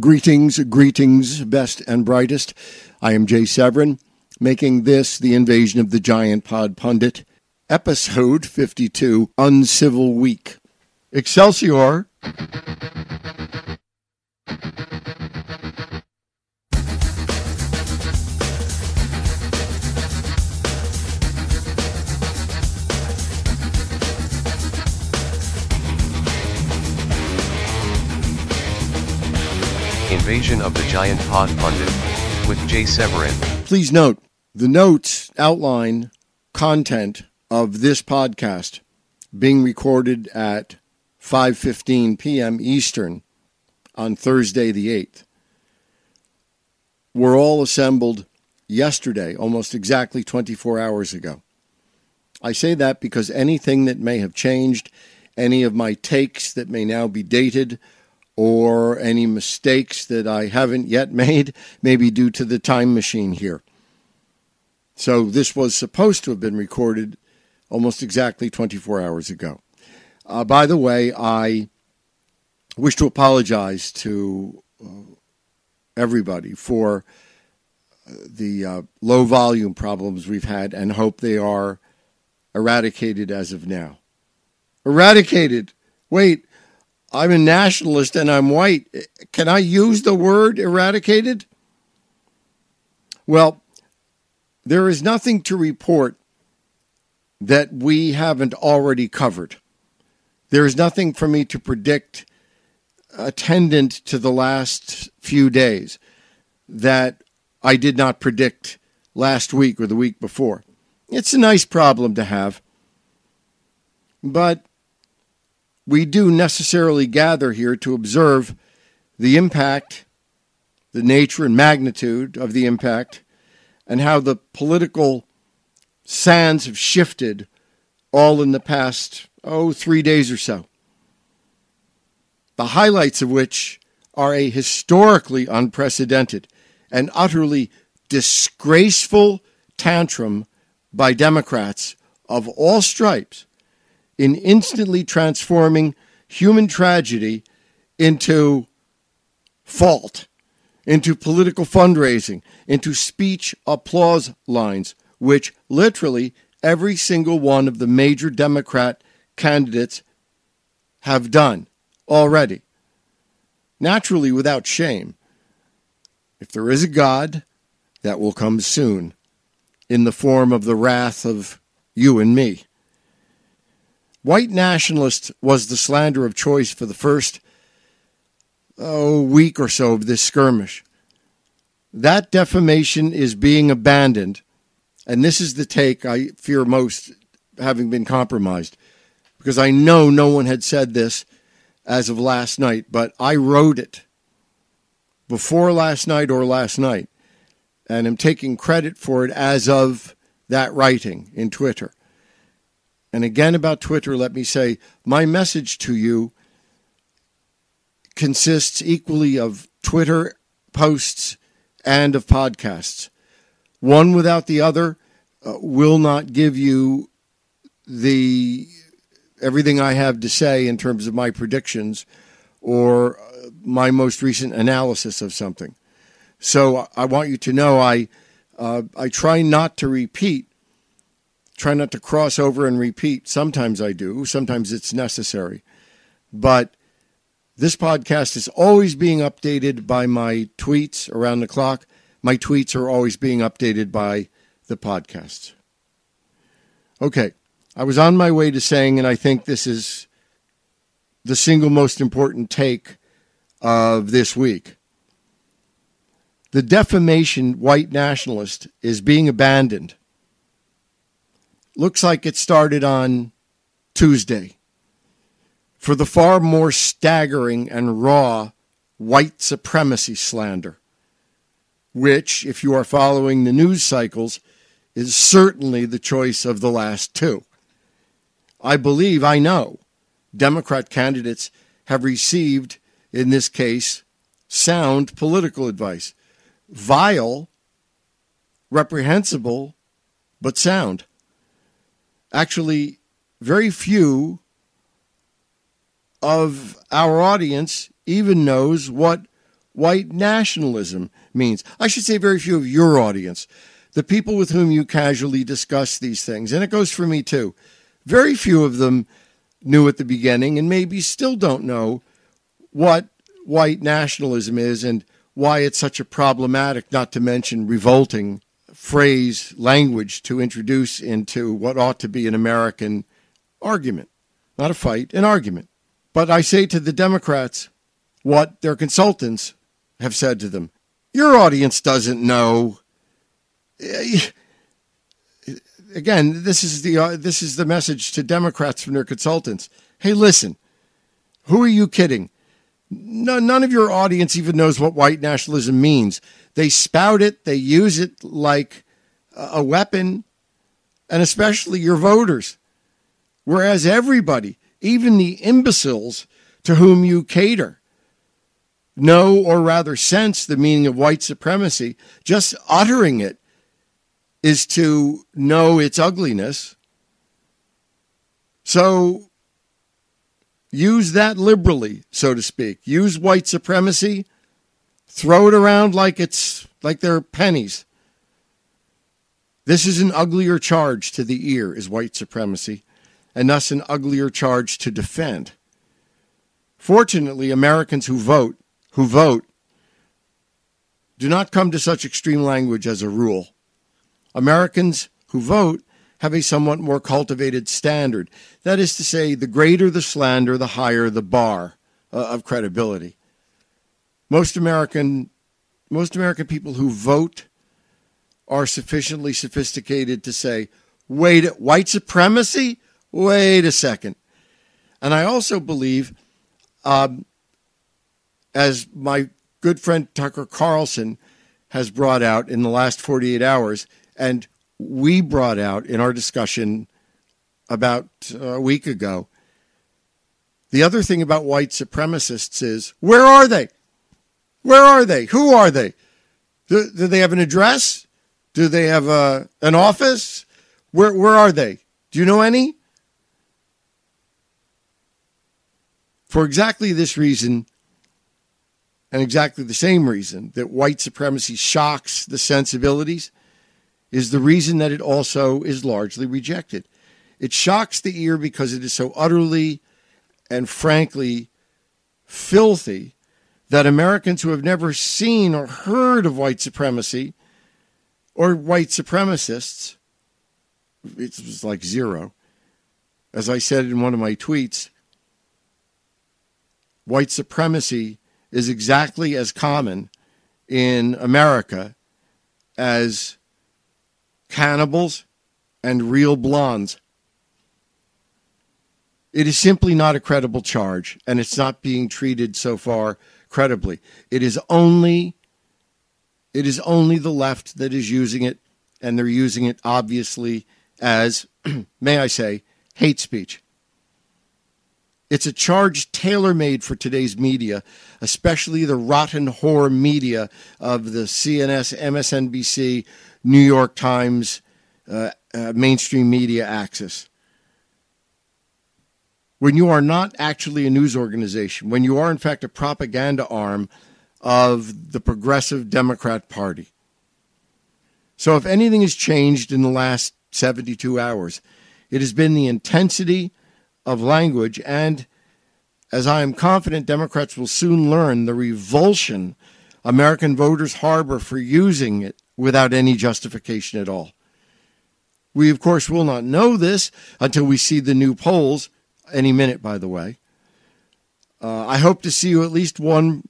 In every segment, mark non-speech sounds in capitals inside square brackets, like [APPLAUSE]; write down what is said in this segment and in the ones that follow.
Greetings, greetings, best and brightest. I am Jay Severin, making this the Invasion of the Giant Pod Pundit, episode 52, Uncivil Week. Excelsior! Invasion of the Giant Pod Pundit with Jay Severin. Please note the notes outline content of this podcast being recorded at 5:15 p.m. Eastern on Thursday the 8th. We're all assembled yesterday, almost exactly 24 hours ago. I say that because anything that may have changed, any of my takes that may now be dated, or any mistakes that I haven't yet made, maybe due to the time machine here. So this was supposed to have been recorded almost exactly 24 hours ago. Uh, by the way, I wish to apologize to uh, everybody for uh, the uh, low volume problems we've had and hope they are eradicated as of now. Eradicated! Wait, I'm a nationalist and I'm white. Can I use the word eradicated? Well, there is nothing to report that we haven't already covered. There is nothing for me to predict attendant to the last few days that I did not predict last week or the week before. It's a nice problem to have. But we do necessarily gather here to observe the impact, the nature and magnitude of the impact, and how the political sands have shifted all in the past, oh, three days or so. The highlights of which are a historically unprecedented and utterly disgraceful tantrum by Democrats of all stripes in instantly transforming human tragedy into fault, into political fundraising, into speech applause lines, which literally every single one of the major Democrat candidates have done already. Naturally, without shame. If there is a God, that will come soon in the form of the wrath of you and me. White nationalist was the slander of choice for the first oh, week or so of this skirmish. That defamation is being abandoned, and this is the take I fear most having been compromised, because I know no one had said this as of last night, but I wrote it before last night or last night, and am taking credit for it as of that writing in Twitter. And again, about Twitter, let me say my message to you consists equally of Twitter posts and of podcasts. One without the other uh, will not give you the everything I have to say in terms of my predictions or uh, my most recent analysis of something. So I want you to know I uh, I try not to repeat try not to cross over and repeat. Sometimes I do, sometimes it's necessary. But this podcast is always being updated by my tweets around the clock. My tweets are always being updated by the podcast. Okay, I was on my way to saying, and I think this is the single most important take of this week. The defamation white nationalist is being abandoned looks like it started on Tuesday for the far more staggering and raw white supremacy slander, which, if you are following the news cycles, is certainly the choice of the last two. I believe, I know, Democrat candidates have received, in this case, sound political advice. Vile, reprehensible, but sound actually very few of our audience even knows what white nationalism means. I should say, very few of your audience, the people with whom you casually discuss these things, and it goes for me too. Very few of them knew at the beginning, and maybe still don't know what white nationalism is and why it's such a problematic, not to mention revolting phrase, language to introduce into what ought to be an American argument. Not a fight, an argument. But I say to the Democrats what their consultants have said to them. Your audience doesn't know. Again, this is the uh, this is the message to Democrats from their consultants. Hey, listen, who are you kidding? No, none of your audience even knows what white nationalism means. They spout it, they use it like a weapon, and especially your voters. Whereas everybody, even the imbeciles to whom you cater, know or rather sense the meaning of white supremacy. Just uttering it is to know its ugliness. So use that liberally, so to speak. Use white supremacy, throw it around like it's like they're pennies. This is an uglier charge to the ear, is white supremacy, and thus an uglier charge to defend. Fortunately, Americans who vote, who vote, do not come to such extreme language as a rule. Americans who vote have a somewhat more cultivated standard. That is to say, the greater the slander, the higher the bar uh, of credibility. Most American, most American people who vote are sufficiently sophisticated to say, wait, white supremacy? Wait a second. And I also believe, um, as my good friend Tucker Carlson has brought out in the last 48 hours, and we brought out in our discussion about uh, a week ago. The other thing about white supremacists is where are they? Where are they? Who are they? Do, do they have an address? Do they have a, an office? Where, where are they? Do you know any? For exactly this reason, and exactly the same reason that white supremacy shocks the sensibilities, is the reason that it also is largely rejected. It shocks the ear because it is so utterly and frankly filthy that Americans who have never seen or heard of white supremacy or white supremacists, it was like zero. As I said in one of my tweets, white supremacy is exactly as common in America as cannibals, and real blondes. It is simply not a credible charge, and it's not being treated so far credibly. It is only it is only the left that is using it, and they're using it obviously as, [CLEARS THROAT] may I say, hate speech. It's a charge tailor made for today's media, especially the rotten whore media of the CNN, MSNBC, New York Times, uh, uh, mainstream media axis. When you are not actually a news organization, when you are in fact a propaganda arm of the Progressive Democrat Party. So, if anything has changed in the last 72 hours, it has been the intensity of language, and as I am confident Democrats will soon learn, the revulsion American voters harbor for using it without any justification at all. We, of course, will not know this until we see the new polls, any minute, by the way. Uh, I hope to see you at least one.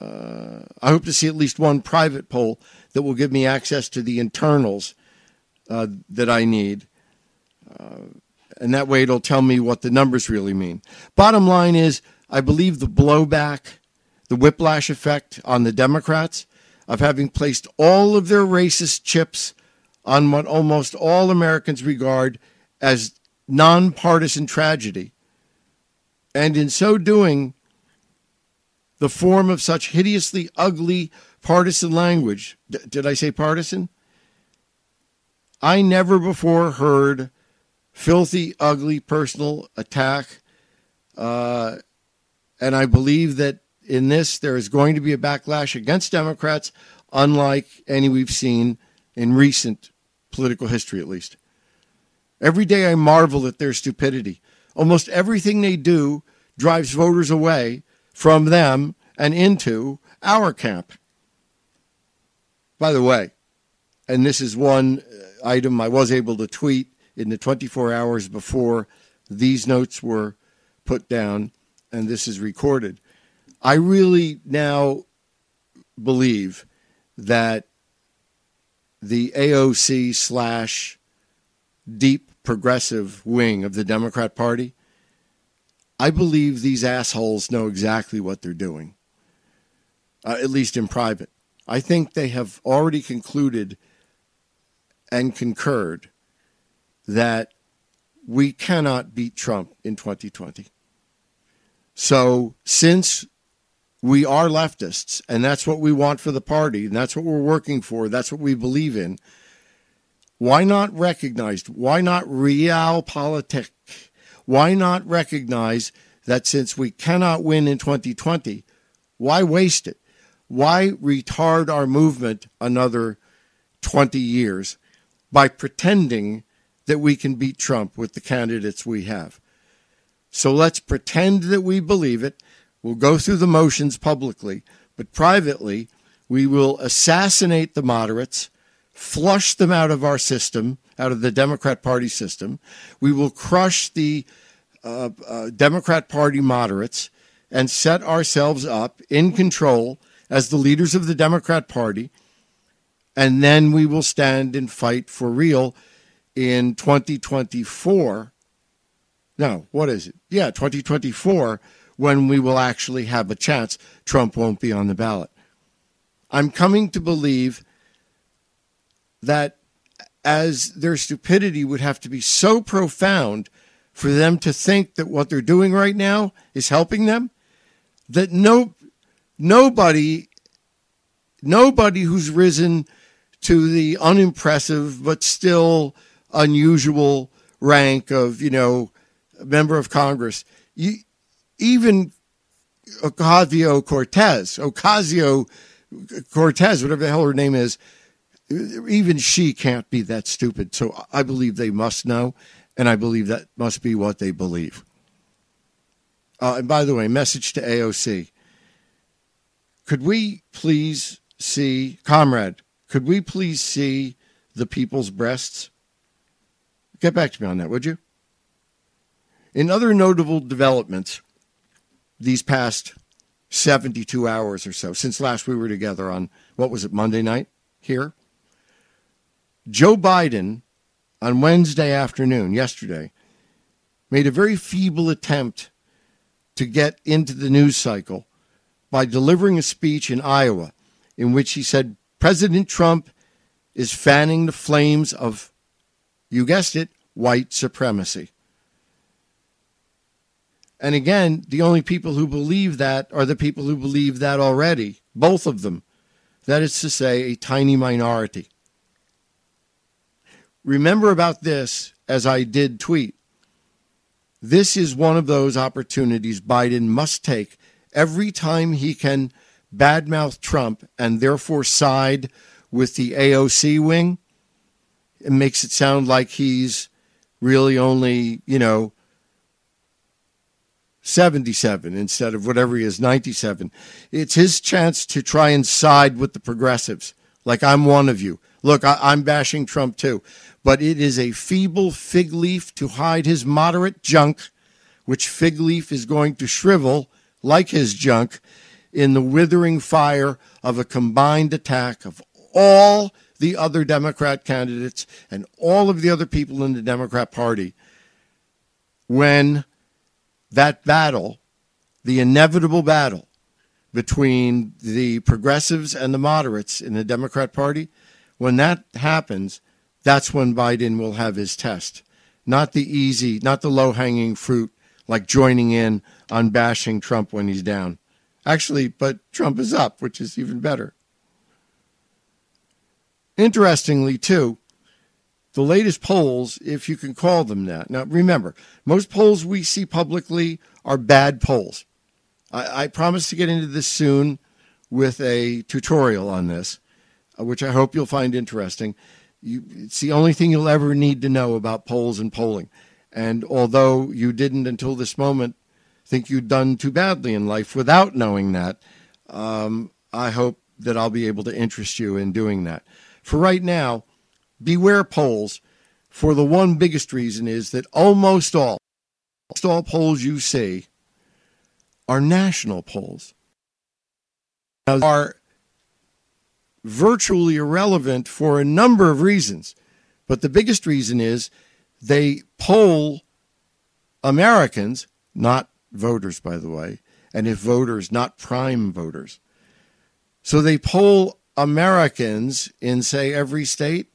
Uh, I hope to see at least one private poll that will give me access to the internals uh, that I need. And that way it'll tell me what the numbers really mean. Bottom line is, I believe the blowback, the whiplash effect on the Democrats of having placed all of their racist chips on what almost all Americans regard as nonpartisan tragedy. And in so doing, the form of such hideously ugly partisan language. D- did I say partisan? I never before heard filthy, ugly personal attack. Uh, and I believe that in this there is going to be a backlash against Democrats, unlike any we've seen in recent political history, at least. Every day I marvel at their stupidity. Almost everything they do drives voters away from them and into our camp. By the way, and this is one uh, item I was able to tweet in the 24 hours before these notes were put down and this is recorded. I really now believe that the AOC slash deep progressive wing of the Democrat Party, I believe these assholes know exactly what they're doing, uh, at least in private. I think they have already concluded and concurred that we cannot beat Trump in 2020. So, since we are leftists, and that's what we want for the party, and that's what we're working for, that's what we believe in, why not recognize, why not realpolitik? Why not recognize that since we cannot win in 2020, why waste it? Why retard our movement another 20 years by pretending that we can beat Trump with the candidates we have? So let's pretend that we believe it. We'll go through the motions publicly, but privately, we will assassinate the moderates, flush them out of our system, out of the Democrat Party system. We will crush the uh, uh, Democrat Party moderates and set ourselves up in control as the leaders of the Democrat Party. And then we will stand and fight for real in 2024 no, what is it? Yeah, 2024, when we will actually have a chance. Trump won't be on the ballot. I'm coming to believe that as their stupidity would have to be so profound for them to think that what they're doing right now is helping them, that no nobody nobody who's risen to the unimpressive but still unusual rank of, you know, member of Congress, you, even Ocasio Cortez, Ocasio Cortez, whatever the hell her name is, even she can't be that stupid. So I believe they must know, and I believe that must be what they believe. Uh, and by the way, message to AOC. Could we please see, comrade, could we please see the people's breasts? Get back to me on that, would you? In other notable developments these past 72 hours or so, since last we were together on, what was it, Monday night here? Joe Biden on Wednesday afternoon, yesterday, made a very feeble attempt to get into the news cycle by delivering a speech in Iowa in which he said President Trump is fanning the flames of, you guessed it, white supremacy. And again, the only people who believe that are the people who believe that already, both of them. That is to say, a tiny minority. Remember about this as I did tweet. This is one of those opportunities Biden must take every time he can badmouth Trump and therefore side with the AOC wing. It makes it sound like he's really only, you know, 77 instead of whatever he is, 97. It's his chance to try and side with the progressives. Like I'm one of you. Look, I, am bashing Trump too, but it is a feeble fig leaf to hide his moderate junk, which fig leaf is going to shrivel like his junk in the withering fire of a combined attack of all the other Democrat candidates and all of the other people in the Democrat Party when that battle, the inevitable battle between the progressives and the moderates in the Democrat Party, when that happens, that's when Biden will have his test. Not the easy, not the low hanging fruit like joining in on bashing Trump when he's down. Actually, but Trump is up, which is even better. Interestingly, too, the latest polls, if you can call them that. Now, remember, most polls we see publicly are bad polls. I, I promise to get into this soon with a tutorial on this, uh, which I hope you'll find interesting. You, it's the only thing you'll ever need to know about polls and polling. And although you didn't until this moment think you'd done too badly in life without knowing that, um, I hope that I'll be able to interest you in doing that. For right now, beware polls. For the one biggest reason is that almost all, almost all polls you see are national polls. Now, are virtually irrelevant for a number of reasons, but the biggest reason is they poll Americans, not voters, by the way, and if voters, not prime voters. So they poll Americans in, say, every state,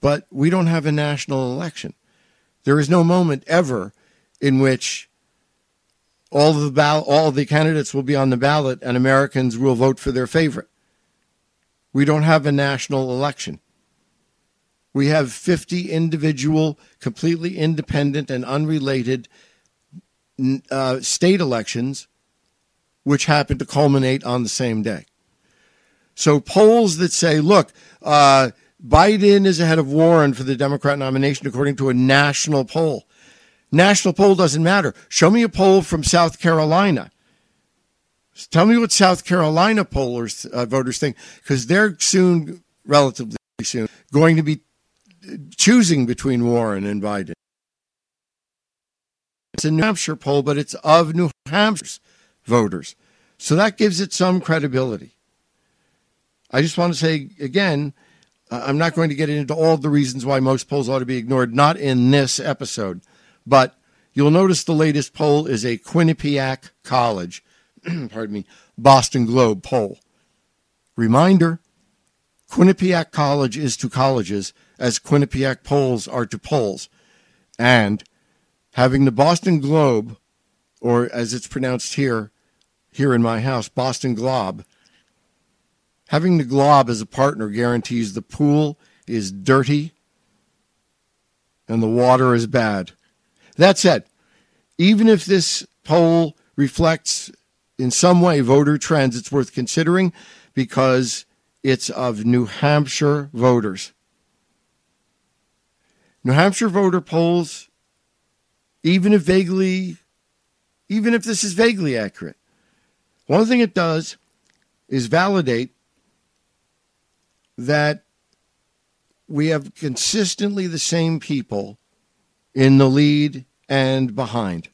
but we don't have a national election. There is no moment ever in which all the ball- all the candidates will be on the ballot and Americans will vote for their favorite. We don't have a national election. We have 50 individual, completely independent and unrelated uh, state elections, which happen to culminate on the same day. So polls that say, look, uh, Biden is ahead of Warren for the Democrat nomination according to a national poll. National poll doesn't matter. Show me a poll from South Carolina. Tell me what South Carolina pollers, uh, voters think, because they're soon, relatively soon, going to be choosing between Warren and Biden. It's a New Hampshire poll, but it's of New Hampshire's voters. So that gives it some credibility. I just want to say again, I'm not going to get into all the reasons why most polls ought to be ignored, not in this episode, but you'll notice the latest poll is a Quinnipiac College, [CLEARS THROAT] pardon me, Boston Globe poll. Reminder Quinnipiac College is to colleges as Quinnipiac polls are to polls. And having the Boston Globe, or as it's pronounced here, here in my house, Boston Globe, having the Globe as a partner guarantees the pool is dirty and the water is bad. That said, even if this poll reflects in some way voter trends, it's worth considering because it's of New Hampshire voters. New Hampshire voter polls, even if vaguely, even if this is vaguely accurate, one thing it does is validate that we have consistently the same people in the lead and behind.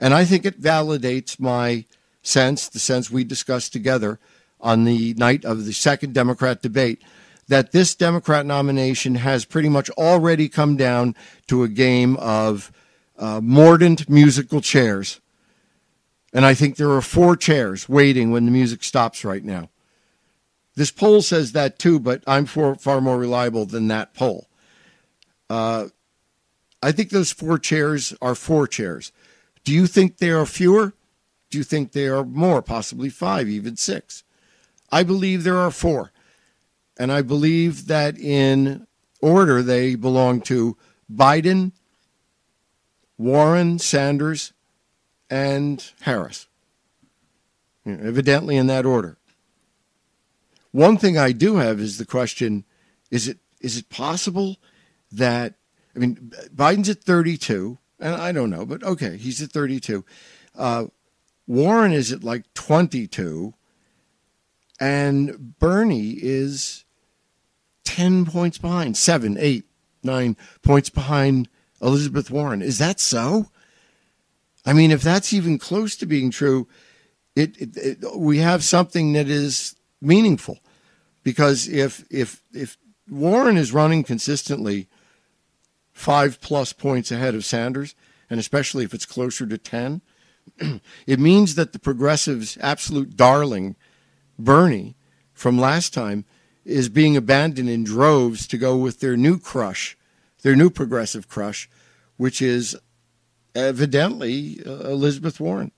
And I think it validates my sense, the sense we discussed together on the night of the second Democrat debate, that this Democrat nomination has pretty much already come down to a game of uh, mordant musical chairs. And I think there are four chairs waiting when the music stops right now. This poll says that too, but I'm for, far more reliable than that poll. Uh, I think those four chairs are four chairs. Do you think there are fewer? Do you think there are more, possibly five, even six? I believe there are four. And I believe that in order they belong to Biden, Warren, Sanders, and Harris. evidently in that order. One thing I do have is the question is it is it possible that I mean Biden's at 32 and I don't know but okay he's at 32 uh, Warren is at like 22 and Bernie is 10 points behind, seven, eight, nine points behind Elizabeth Warren. Is that so? I mean, if that's even close to being true, it, it, it, we have something that is meaningful because if if if Warren is running consistently five plus points ahead of Sanders, and especially if it's closer to ten, [CLEARS THROAT] it means that the progressives' absolute darling Bernie from last time is being abandoned in droves to go with their new crush, their new progressive crush, which is evidently uh, Elizabeth Warren.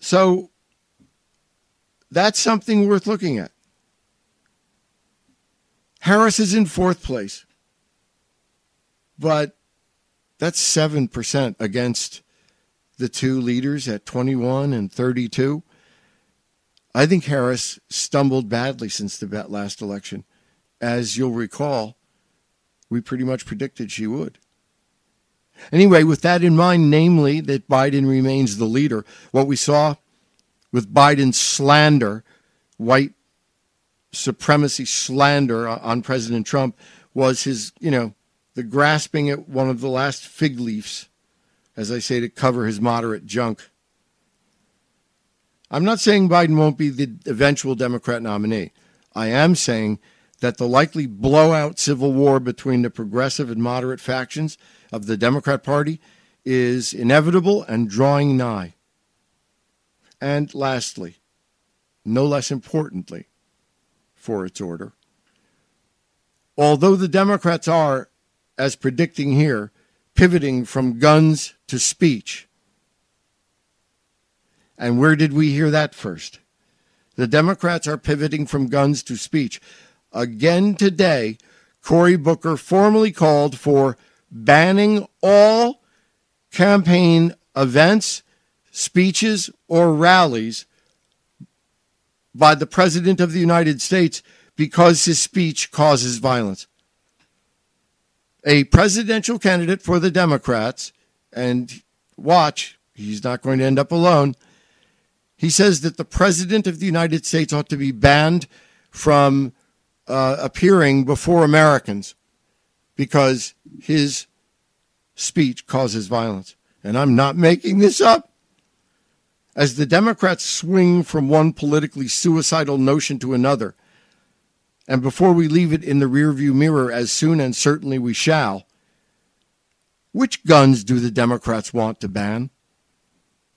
So that's something worth looking at. Harris is in fourth place, but that's 7% against the two leaders at 21 and 32. I think Harris stumbled badly since the last election. As you'll recall, we pretty much predicted she would. Anyway, with that in mind, namely that Biden remains the leader, what we saw with Biden's slander, white supremacy slander on President Trump, was his, you know, the grasping at one of the last fig leaves, as I say, to cover his moderate junk. I'm not saying Biden won't be the eventual Democrat nominee. I am saying that the likely blowout civil war between the progressive and moderate factions of the Democrat Party is inevitable and drawing nigh. And lastly, no less importantly, for its order, although the Democrats are, as predicting here, pivoting from guns to speech. And where did we hear that first? The Democrats are pivoting from guns to speech. Again today, Cory Booker formally called for banning all campaign events, speeches, or rallies by the President of the United States because his speech causes violence. A presidential candidate for the Democrats, and watch, he's not going to end up alone. He says that the President of the United States ought to be banned from uh, appearing before Americans because his speech causes violence. And I'm not making this up. As the Democrats swing from one politically suicidal notion to another, and before we leave it in the rearview mirror, as soon and certainly we shall, which guns do the Democrats want to ban?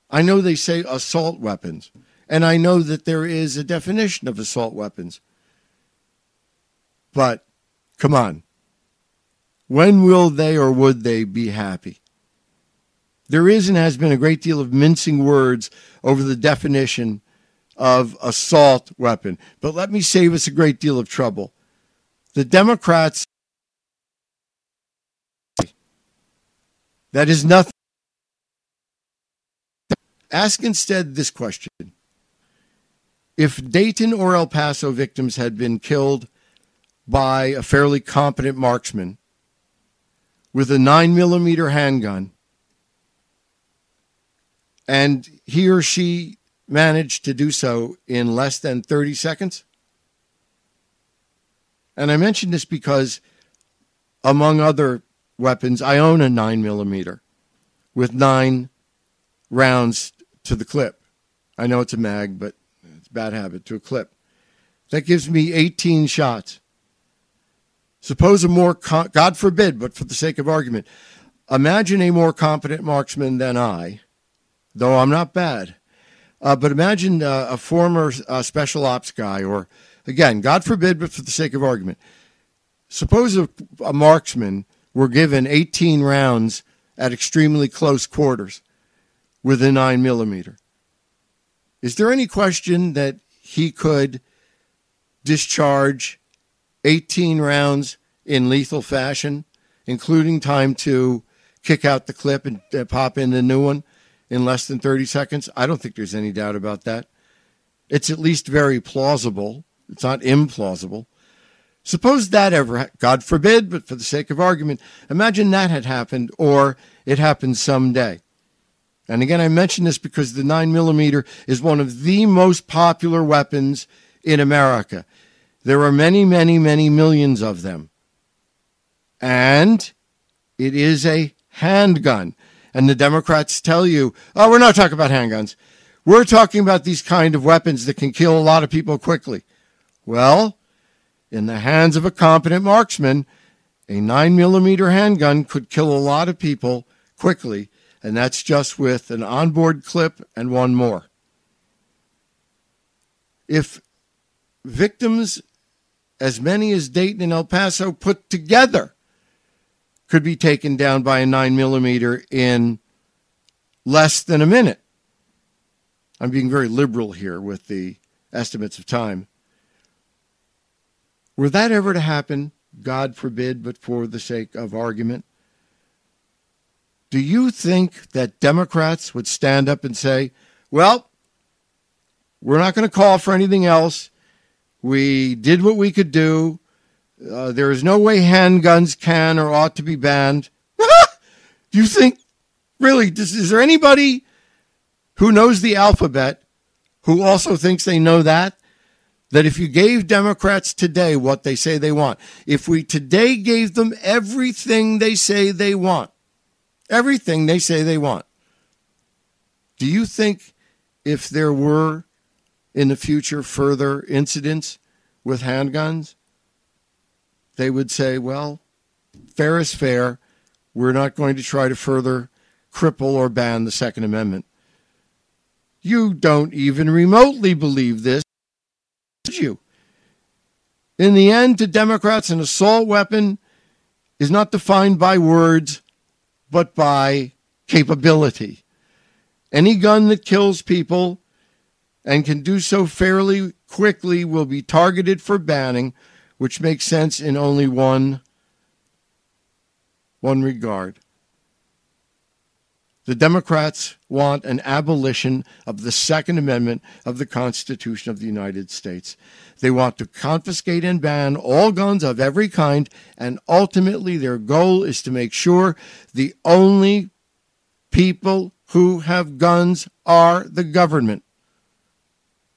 I know they say assault weapons, and I know that there is a definition of assault weapons. But come on. When will they or would they be happy? There is and has been a great deal of mincing words over the definition of assault weapon. But let me save us a great deal of trouble. The Democrats, that is nothing. Ask instead this question If Dayton or El Paso victims had been killed by a fairly competent marksman, with a 9 millimeter handgun and he or she managed to do so in less than 30 seconds. And I mention this because, among other weapons, I own a 9 millimeter with nine rounds to the clip. I know it's a mag, but it's a bad habit to a clip. That gives me 18 shots. Suppose a more, God forbid, but for the sake of argument, imagine a more competent marksman than I, though I'm not bad. Uh, but imagine uh, a former uh, special ops guy, or again, God forbid, but for the sake of argument, suppose a, a marksman were given 18 rounds at extremely close quarters with a 9 millimeter. Is there any question that he could discharge 18 rounds in lethal fashion, including time to kick out the clip and uh, pop in the new one in less than 30 seconds? I don't think there's any doubt about that. It's at least very plausible. It's not implausible. Suppose that ever, God forbid, but for the sake of argument, imagine that had happened or it happened someday. And again, I mention this because the 9 millimeter is one of the most popular weapons in America. There are many, many, many millions of them. And it is a handgun. And the Democrats tell you, oh, we're not talking about handguns. We're talking about these kind of weapons that can kill a lot of people quickly. Well, in the hands of a competent marksman, a 9 millimeter handgun could kill a lot of people quickly, and that's just with an onboard clip and one more. If victims as many as Dayton and El Paso put together could be taken down by a 9 millimeter in less than a minute. I'm being very liberal here with the estimates of time. Were that ever to happen, God forbid, but for the sake of argument, Do you think that Democrats would stand up and say, well, we're not going to call for anything else. We did what we could do. Uh, there is no way handguns can or ought to be banned. do [LAUGHS] you think, really, does, is there anybody who knows the alphabet who also thinks they know that? That if you gave Democrats today what they say they want, if we today gave them everything they say they want, everything they say they want, do you think if there were in the future further incidents with handguns, they would say, well, fair is fair. We're not going to try to further cripple or ban the Second Amendment. You don't even remotely believe this, you? In the end, to Democrats, an assault weapon is not defined by words, but by capability. Any gun that kills people and can do so fairly quickly will be targeted for banning, which makes sense in only one, one regard. The Democrats want an abolition of the Second Amendment of the Constitution of the United States. They want to confiscate and ban all guns of every kind, and ultimately their goal is to make sure the only people who have guns are the government.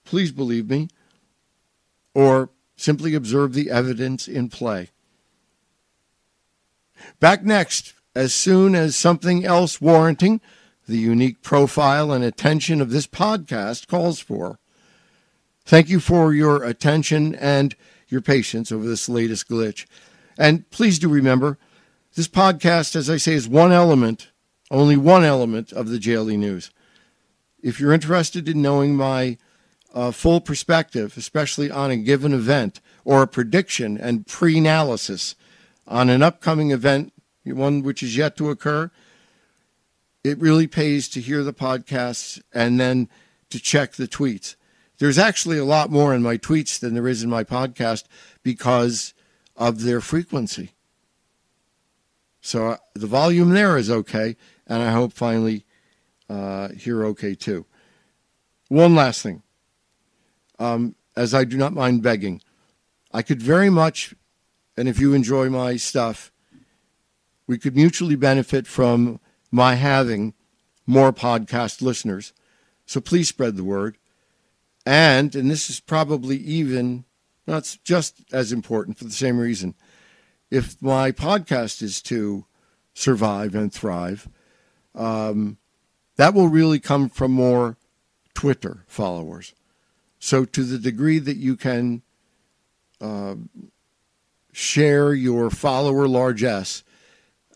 Please believe me. Or simply observe the evidence in play. Back next, as soon as something else warranting the unique profile and attention of this podcast calls for. Thank you for your attention and your patience over this latest glitch. And please do remember, this podcast, as I say, is one element, only one element of the JLE News. If you're interested in knowing my uh, full perspective, especially on a given event or a prediction and pre analysis on an upcoming event, one which is yet to occur, it really pays to hear the podcasts and then to check the tweets. There's actually a lot more in my tweets than there is in my podcast because of their frequency. So uh, the volume there is okay, and I hope finally uh, here okay too. One last thing um, as I do not mind begging. I could very much, and if you enjoy my stuff, we could mutually benefit from my having more podcast listeners. So please spread the word. And, and this is probably even, not just as important for the same reason, if my podcast is to survive and thrive, um, that will really come from more Twitter followers. So, to the degree that you can uh, share your follower largesse,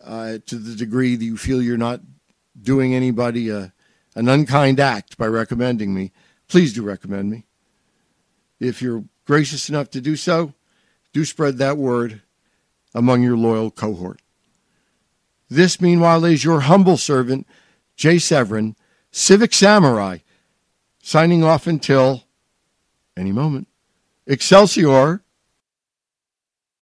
uh, to the degree that you feel you're not doing anybody a, an unkind act by recommending me, please do recommend me. If you're gracious enough to do so, do spread that word among your loyal cohort. This, meanwhile, is your humble servant, Jay Severin, Civic Samurai, signing off until any moment. Excelsior!